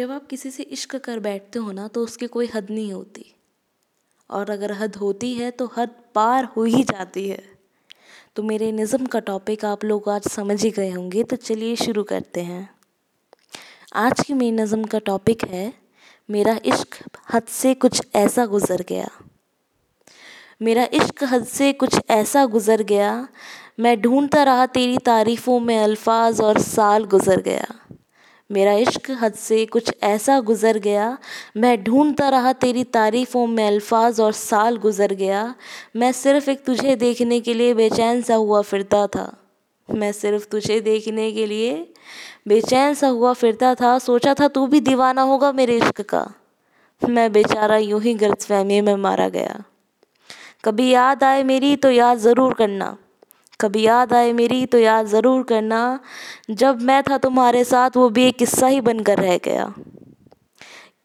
जब आप किसी से इश्क कर बैठते हो ना तो उसकी कोई हद नहीं होती। और अगर हद होती है तो हद पार हो ही जाती है। तो मेरे निज़म का टॉपिक आप लोग आज समझ ही गए होंगे तो चलिए शुरू करते हैं। आज की मेरी नज़म का टॉपिक है, मेरा इश्क हद से कुछ ऐसा गुज़र गया। मेरा इश्क हद से कुछ ऐसा गुज़र गया, मैं ढूंढता रहा तेरी तारीफ़ों में अल्फाज और साल गुज़र गया। मेरा इश्क हद से कुछ ऐसा गुज़र गया। मैं ढूंढता रहा तेरी तारीफ़ों में अल्फाज और साल गुज़र गया। मैं सिर्फ़ एक तुझे देखने के लिए बेचैन सा हुआ फिरता था। मैं सिर्फ़ तुझे देखने के लिए बेचैन सा हुआ फिरता था। सोचा था तू भी दीवाना होगा मेरे इश्क का। मैं बेचारा यूँ ही गलतफहमी में मारा गया। कभी याद आए मेरी तो याद ज़रूर करना। कभी याद आए मेरी तो याद ज़रूर करना। जब मैं था तुम्हारे साथ, वो भी एक किस्सा ही बनकर रह गया।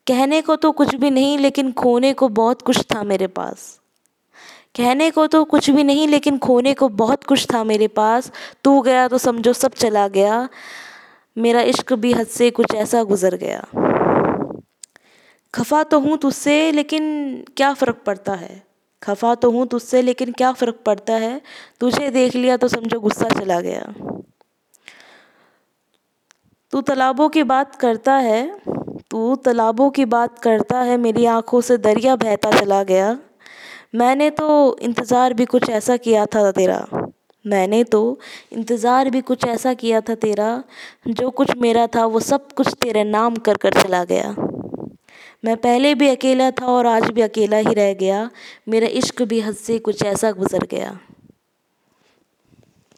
कहने को तो कुछ भी नहीं, लेकिन खोने को बहुत कुछ था मेरे पास। कहने को तो कुछ भी नहीं, लेकिन खोने को बहुत कुछ था मेरे पास। तू गया तो समझो सब चला गया। मेरा इश्क भी हद से कुछ ऐसा गुज़र गया। खफा तो हूँ तुझसे, लेकिन क्या फ़र्क पड़ता है? खफा तो हूँ तुझसे, लेकिन क्या फ़र्क पड़ता है? तुझे देख लिया तो समझो गुस्सा चला गया। तू तालाबों की बात करता है, तू तालाबों की बात करता है, मेरी आँखों से दरिया बहता चला गया। मैंने तो इंतज़ार भी कुछ ऐसा किया था तेरा। मैंने तो इंतज़ार भी कुछ ऐसा किया था तेरा, जो कुछ मेरा था वो सब कुछ तेरे नाम कर कर चला गया। मैं पहले भी अकेला था और आज भी अकेला ही रह गया। मेरा इश्क भी हद से कुछ ऐसा गुज़र गया।